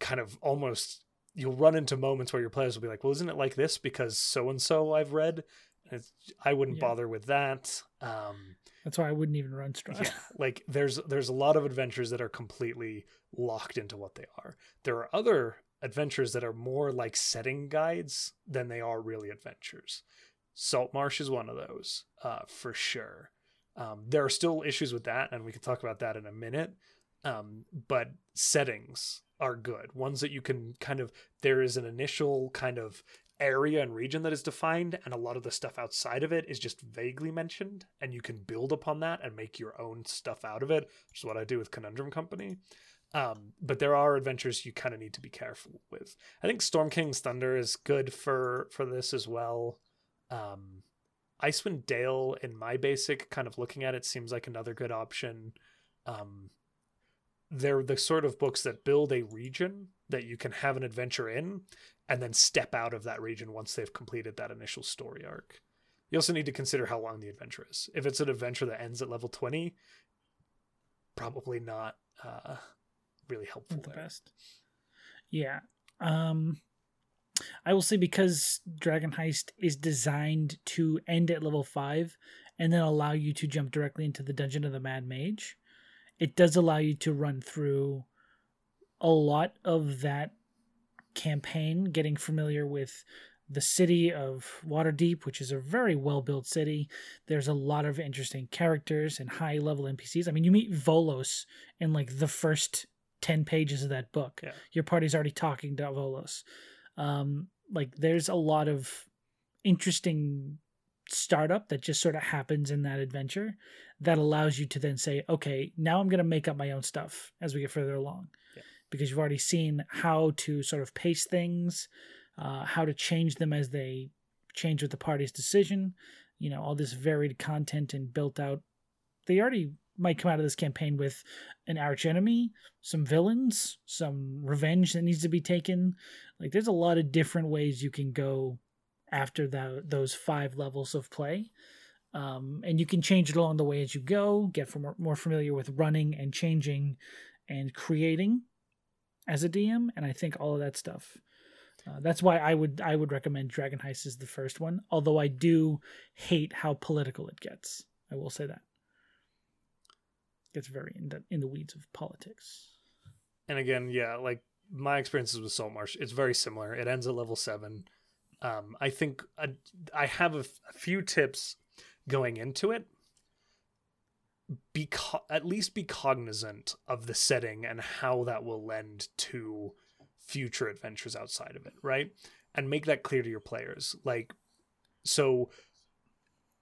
kind of almost you'll run into moments where your players will be like, "Well, isn't it like this because so and so I've read?" It's, I wouldn't Yeah. bother with that. Um, That's why I wouldn't even run Strahd. yeah, like there's there's a lot of adventures that are completely locked into what they are. There are other adventures that are more like setting guides than they are really adventures. Saltmarsh is one of those, uh, for sure. Um, there are still issues with that, and we can talk about that in a minute. Um, but settings are good. Ones that you can kind of there is an initial kind of area and region that is defined, and a lot of the stuff outside of it is just vaguely mentioned, and you can build upon that and make your own stuff out of it, which is what I do with Conundrum Company. Um, but there are adventures you kind of need to be careful with. I think Storm King's Thunder is good for for this as well. Um, Icewind Dale, in my basic kind of looking at it, seems like another good option. Um, they're the sort of books that build a region that you can have an adventure in and then step out of that region once they've completed that initial story arc. You also need to consider how long the adventure is. If it's an adventure that ends at level 20, probably not uh, really helpful Not the there. best. Yeah. Um I will say because Dragon Heist is designed to end at level 5 and then allow you to jump directly into the Dungeon of the Mad Mage, it does allow you to run through a lot of that campaign, getting familiar with the city of Waterdeep, which is a very well built city. There's a lot of interesting characters and high level NPCs. I mean, you meet Volos in like the first 10 pages of that book. Yeah. Your party's already talking to Volos. Um, like, there's a lot of interesting startup that just sort of happens in that adventure that allows you to then say, okay, now I'm going to make up my own stuff as we get further along. Yeah. Because you've already seen how to sort of pace things, uh, how to change them as they change with the party's decision. You know, all this varied content and built out. They already might come out of this campaign with an arch enemy, some villains, some revenge that needs to be taken. Like, there's a lot of different ways you can go after that those five levels of play. Um, and you can change it along the way as you go, get from, more familiar with running and changing and creating as a DM, and I think all of that stuff. Uh, that's why I would I would recommend Dragon Heist as the first one. Although I do hate how political it gets. I will say that gets very in the, in the weeds of politics. And again, yeah, like my experiences with Saltmarsh, it's very similar. It ends at level seven. Um, I think uh, I have a few tips going into it. Be co- at least be cognizant of the setting and how that will lend to future adventures outside of it, right? And make that clear to your players. Like, so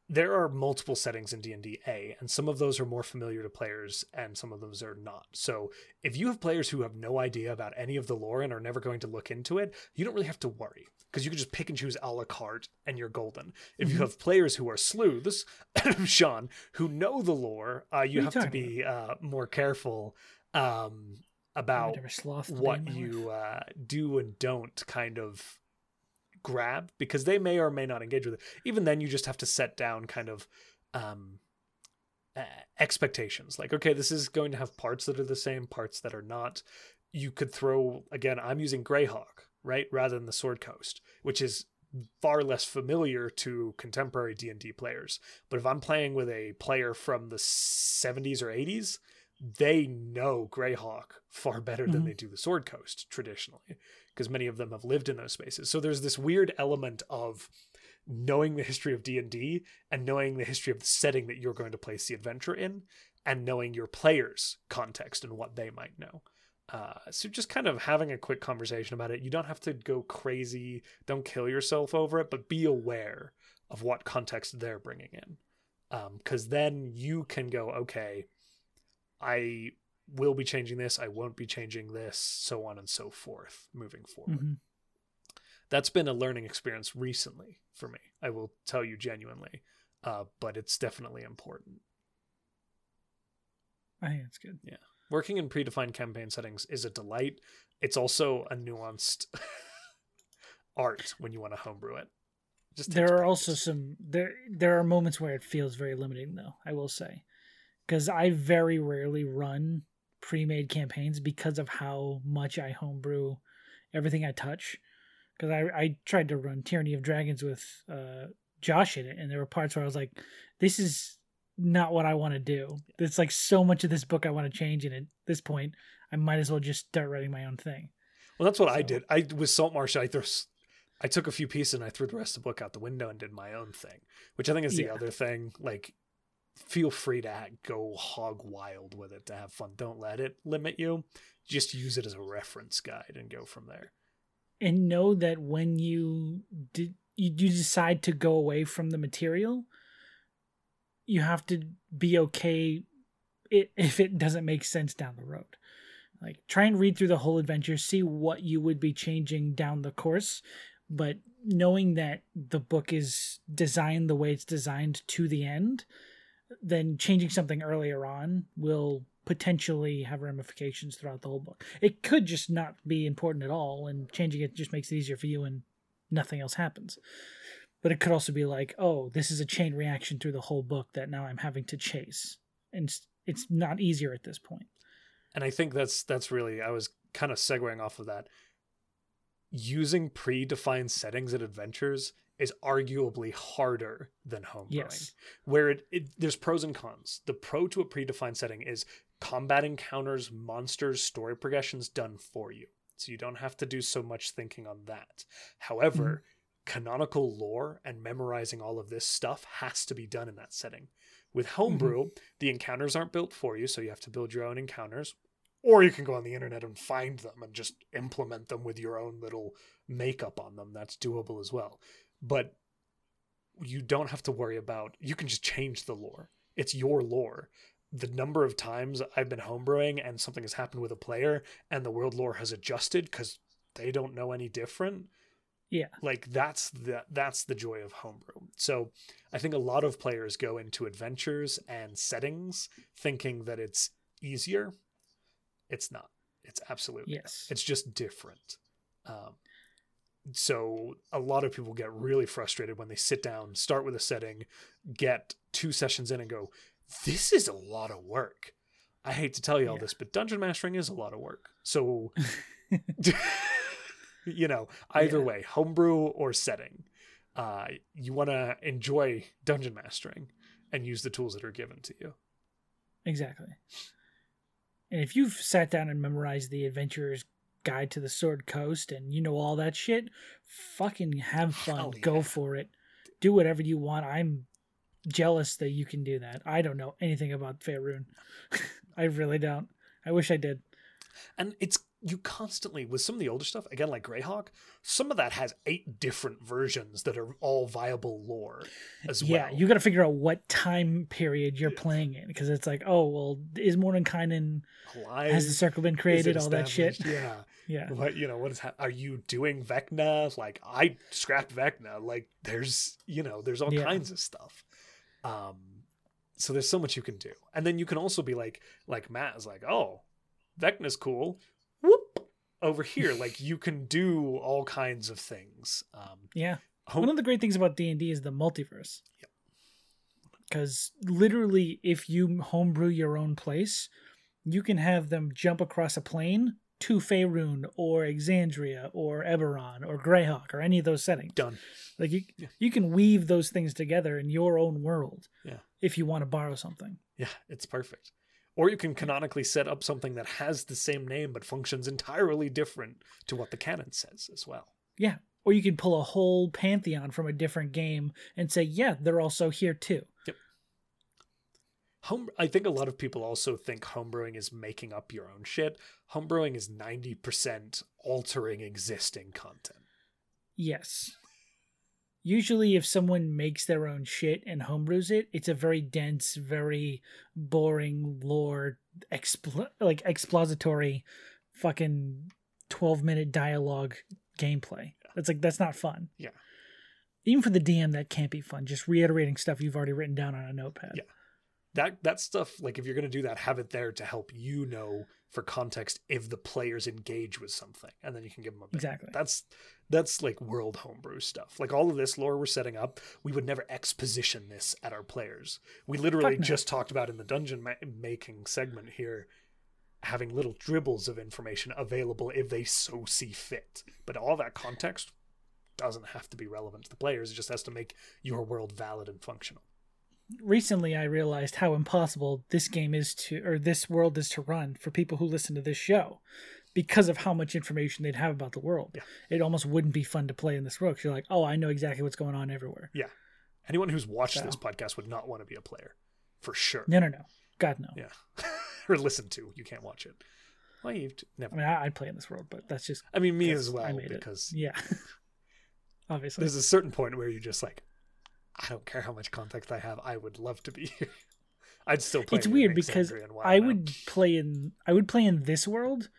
there are multiple settings in D&D A and some of those are more familiar to players and some of those are not. So if you have players who have no idea about any of the lore and are never going to look into it, you don't really have to worry because you can just pick and choose a la carte and you're golden. If mm-hmm. you have players who are sleuths, Sean, who know the lore, uh, you have to be uh, more careful um, about what you uh, do and don't kind of grab because they may or may not engage with it. Even then, you just have to set down kind of um, uh, expectations. Like, okay, this is going to have parts that are the same, parts that are not. You could throw again. I'm using Greyhawk right rather than the Sword Coast, which is far less familiar to contemporary D&D players. But if I'm playing with a player from the 70s or 80s, they know Greyhawk far better mm-hmm. than they do the Sword Coast traditionally because many of them have lived in those spaces. So there's this weird element of knowing the history of D&D and knowing the history of the setting that you're going to place the adventure in and knowing your players context and what they might know. Uh, so just kind of having a quick conversation about it. You don't have to go crazy. Don't kill yourself over it, but be aware of what context they're bringing in. Because um, then you can go, okay, I will be changing this, I won't be changing this, so on and so forth moving forward. Mm-hmm. That's been a learning experience recently for me. I will tell you genuinely, uh, but it's definitely important. I think it's good. Yeah. Working in predefined campaign settings is a delight. It's also a nuanced art when you want to homebrew it. Just there are practice. also some there there are moments where it feels very limiting though, I will say. Cuz I very rarely run pre-made campaigns because of how much I homebrew everything I touch. Because I I tried to run Tyranny of Dragons with uh, Josh in it, and there were parts where I was like, "This is not what I want to do." It's like so much of this book I want to change, and at this point, I might as well just start writing my own thing. Well, that's what so. I did. I with Saltmarsh, I threw, I took a few pieces and I threw the rest of the book out the window and did my own thing, which I think is the yeah. other thing. Like feel free to go hog wild with it to have fun. Don't let it limit you. Just use it as a reference guide and go from there. And know that when you did you, you decide to go away from the material, you have to be okay if it doesn't make sense down the road. Like try and read through the whole adventure, see what you would be changing down the course, but knowing that the book is designed the way it's designed to the end, then changing something earlier on will potentially have ramifications throughout the whole book. It could just not be important at all, and changing it just makes it easier for you, and nothing else happens. But it could also be like, oh, this is a chain reaction through the whole book that now I'm having to chase, and it's not easier at this point. And I think that's that's really I was kind of segueing off of that. Using predefined settings and adventures is arguably harder than homebrewing. Yes. Where it, it, there's pros and cons. The pro to a predefined setting is combat encounters, monsters, story progressions done for you. So you don't have to do so much thinking on that. However, mm-hmm. Canonical lore and memorizing all of this stuff has to be done in that setting. With homebrew, mm-hmm. the encounters aren't built for you, so you have to build your own encounters. Or you can go on the internet and find them and just implement them with your own little makeup on them. That's doable as well but you don't have to worry about you can just change the lore it's your lore the number of times i've been homebrewing and something has happened with a player and the world lore has adjusted because they don't know any different yeah like that's the that's the joy of homebrew so i think a lot of players go into adventures and settings thinking that it's easier it's not it's absolutely yes not. it's just different um, so a lot of people get really frustrated when they sit down, start with a setting, get two sessions in and go, this is a lot of work. I hate to tell you all yeah. this, but dungeon mastering is a lot of work. So you know, either Yeah. way, homebrew or setting, uh, you want to enjoy dungeon mastering and use the tools that are given to you. Exactly. And if you've sat down and memorized the Adventurer's Guide to the Sword Coast and you know all that shit, fucking have fun. Hell Go for it. Do whatever you want. I'm jealous that you can do that. I don't know anything about Faerun. I really don't. I wish I did. And it's you constantly with some of the older stuff again like greyhawk some of that has eight different versions that are all viable lore as yeah, well. yeah you got to figure out what time period you're playing in because it's like, oh, well, is Mordenkainen, Alive, has the circle been created, all that shit? yeah. Yeah. what you know what is hap- are you doing vecna? Like i scrapped vecna. Like there's you know there's all Yeah. kinds of stuff. Um so there's so much you can do. And then you can also be like like matt is like oh vecna's cool whoop over here like you can do all kinds of things um Yeah. home- One of the great things about D and D is the multiverse. Yep. Because literally, if you homebrew your own place, you can have them jump across a plane to Faerun or Exandria or Eberron or Greyhawk or any of those settings. done Like you, Yeah. you can weave those things together in your own world. Yeah. If you want to borrow something. Yeah, it's perfect. Or you can canonically set up something that has the same name but functions entirely different to what the canon says as well. Yeah. Or you can pull a whole pantheon from a different game and say, yeah, they're also here too. Home I think a lot of people also think homebrewing is making up your own shit. Homebrewing is 90% altering existing content. Yes. Usually, if someone makes their own shit and homebrews it, it's a very dense, very boring lore, expl- like expository, fucking twelve minute dialogue gameplay. That's like that's not fun. Yeah. Even for the DM, that can't be fun. Just reiterating stuff you've already written down on a notepad. Yeah. That that stuff like if you're going to do that have it there to help you know for context if the players engage with something and then you can give them a bit. Exactly. That's that's like world homebrew stuff. Like all of this lore we're setting up, we would never exposition this at our players. We literally no. just talked about in the dungeon ma- making segment here having little dribbles of information available if they so see fit. But all that context doesn't have to be relevant to the players. It just has to make your world valid and functional. Recently I realized how impossible this game is to, or this world is to run for people who listen to this show because of how much information they'd have about the world. Yeah. It almost wouldn't be fun to play in this world 'cause you're like, oh, I know exactly what's going on everywhere. Yeah. Anyone who's watched So- this podcast would not want to be a player. For sure. No, no, no. God, no. Yeah. or listen to. You can't watch it. Well, you've t- I never. mean, I, I'd play in this world, but that's just I mean, me as well, I made because it. Yeah. Obviously. there's a certain point where you're just like, I don't care how much context I have. I would love to be here. I'd still play. it's weird because I would play in I would play in this world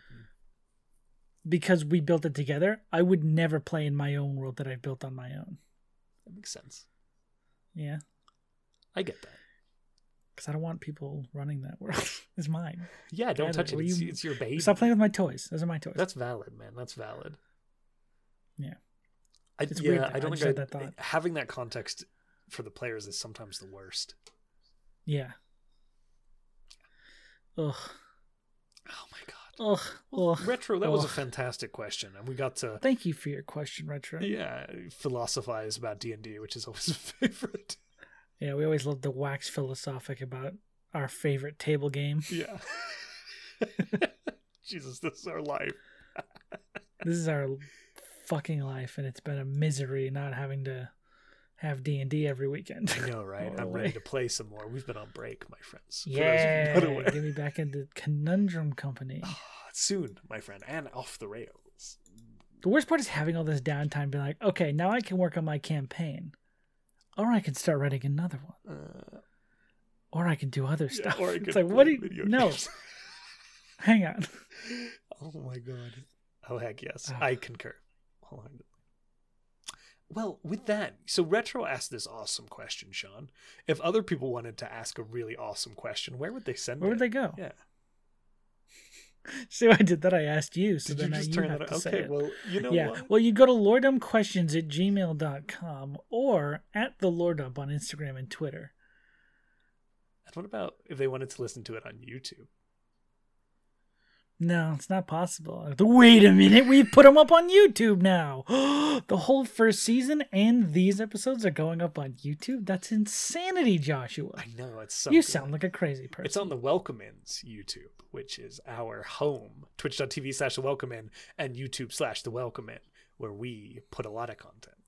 because we built it together. I would never play in my own world that I built on my own. That makes sense. Yeah. I get that. because I don't want people running that world. it's mine. Yeah, don't touch it. it. It's, you- it's your baby. Stop playing with my toys. Those are my toys. That's valid, man. That's valid. Yeah. I, It's yeah, weird I don't I think I'd- that thought. having that context for the players is sometimes the worst. yeah. Ugh. Oh my god. Ugh. Well, Ugh. retro, that was a fantastic question, and we got to Thank you for your question, Retro. yeah philosophize about D and D, which is always a favorite. Yeah, we always love to wax philosophic about our favorite table game. Yeah. Jesus, this is our life. This is our fucking life, and it's been a misery not having to have D and D every weekend. I know, right? I'm ready to play some more. We've been on break, my friends. For those of you Yeah, get me back into Conundrum Company. Soon, my friend, and off the rails. The worst part is having all this downtime, being like, okay, now I can work on my campaign, or I can start writing another one, Uh, or I can do other yeah, stuff. or I it's like, what do you? No, hang on. oh my god. Oh heck yes, Ah. I concur. Wholeheartedly. Well, with that, so Retro asked this awesome question, Sean. If other people wanted to ask a really awesome question, where would they send Where it? would they go? Yeah. So I did that. I asked you. So Did you then now just you turn have that to Okay, well, you know yeah. what? Well, you go to lordumquestions at gmail.com or at the lordump on Instagram and Twitter. And what about if they wanted to listen to it on YouTube? No, it's not possible. Wait a minute, we put them up on YouTube now. the whole first season and these episodes are going up on YouTube. That's insanity, Joshua. I know it's so. you good. sound like a crazy person. It's on the Welcome In's YouTube, which is our home. Twitch.tv slash the Welcome In and YouTube slash the Welcome In, where we put a lot of content.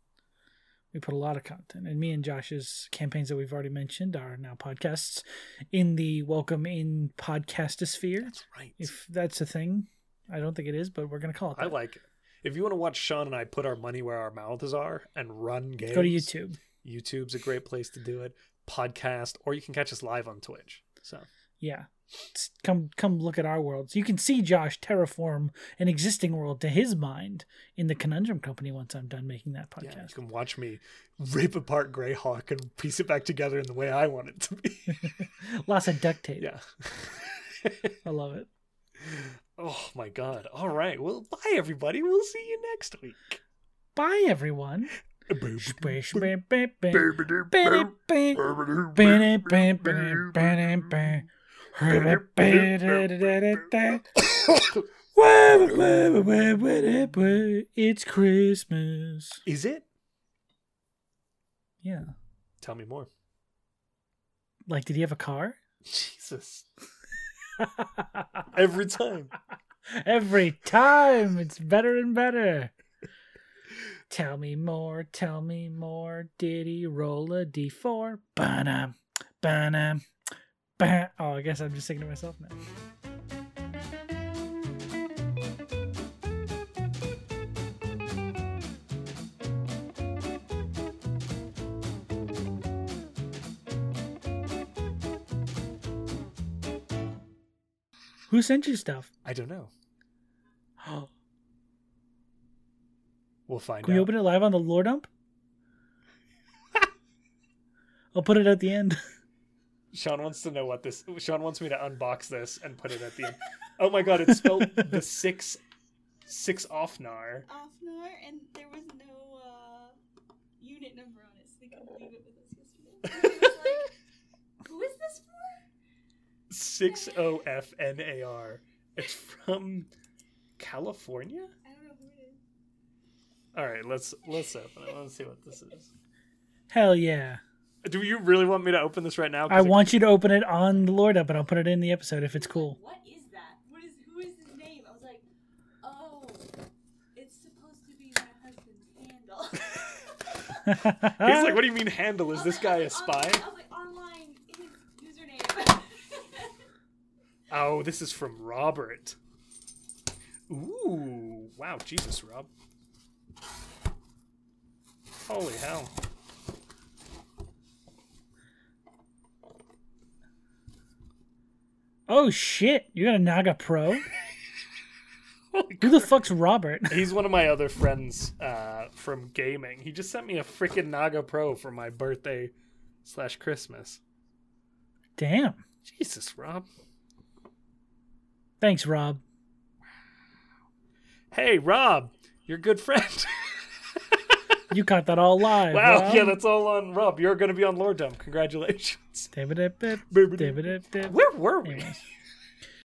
We put a lot of content, and me and Josh's campaigns that we've already mentioned are now podcasts in the Welcome In podcastosphere. That's right. If that's a thing, I don't think it is, but we're gonna call it That. I like it. If you want to watch Sean and I put our money where our mouths are and run games, Go to YouTube. YouTube's a great place to do it. Podcast, or you can catch us live on Twitch. So Yeah. Come come look at our worlds. You can see Josh terraform an existing world to his mind in the Conundrum Company once I'm done making that yeah, you podcast. can watch me rip apart Greyhawk and piece it back together in the way I want it to be. Lots of duct tape. yeah. I love it. oh my god. All right. Well, bye everybody. We'll see you next week. Bye everyone. It's Christmas. Is it? Yeah. Tell me more. Like, did he have a car? Jesus. Every time. Every time it's better and better. Tell me more, tell me more. Did he roll a d4? Ba-dum, ba-dum, ba- Oh, I guess I'm just singing to myself now. Who sent you stuff? I don't know. Can We'll find we out. We open it live on the lore dump? I'll put it at the end. Sean wants to know what this. Sean wants me to unbox this and put it at the end. Oh my god! It's spelled the six, six offnar. Offnar, and there was no uh, unit number on it, so they couldn't leave it with us yesterday. It was like, who is this for? Six O F N A R. It's from California. I don't know who it is. All right, let's let's open it. Let's see what this is. Hell yeah. Do you really want me to open this right now? I it- want you to open it on the lore dump and I'll put it in the episode if it's cool. What is that? What is who is his name? I was like, oh, it's supposed to be my husband's handle. He's like, "What do you mean handle? Is this guy a On- spy?" I was like, online his username. Oh, this is from Robert. Ooh, wow, Jesus, Rob. Holy hell. Oh shit, you got a Naga Pro? Who the fuck's Robert? He's one of my other friends uh, from gaming. He just sent me a freaking Naga Pro for my birthday slash Christmas. Damn. Jesus, Rob. Thanks, Rob. Hey, Rob, you're a good friend. You caught that all live. wow, Rob. yeah, that's all on Rob. You're going to be on Lore Dump. Congratulations. Dib-a-dib-dib, Dib-a-dib. dib-a-dib-dib. Where were we? Anyways.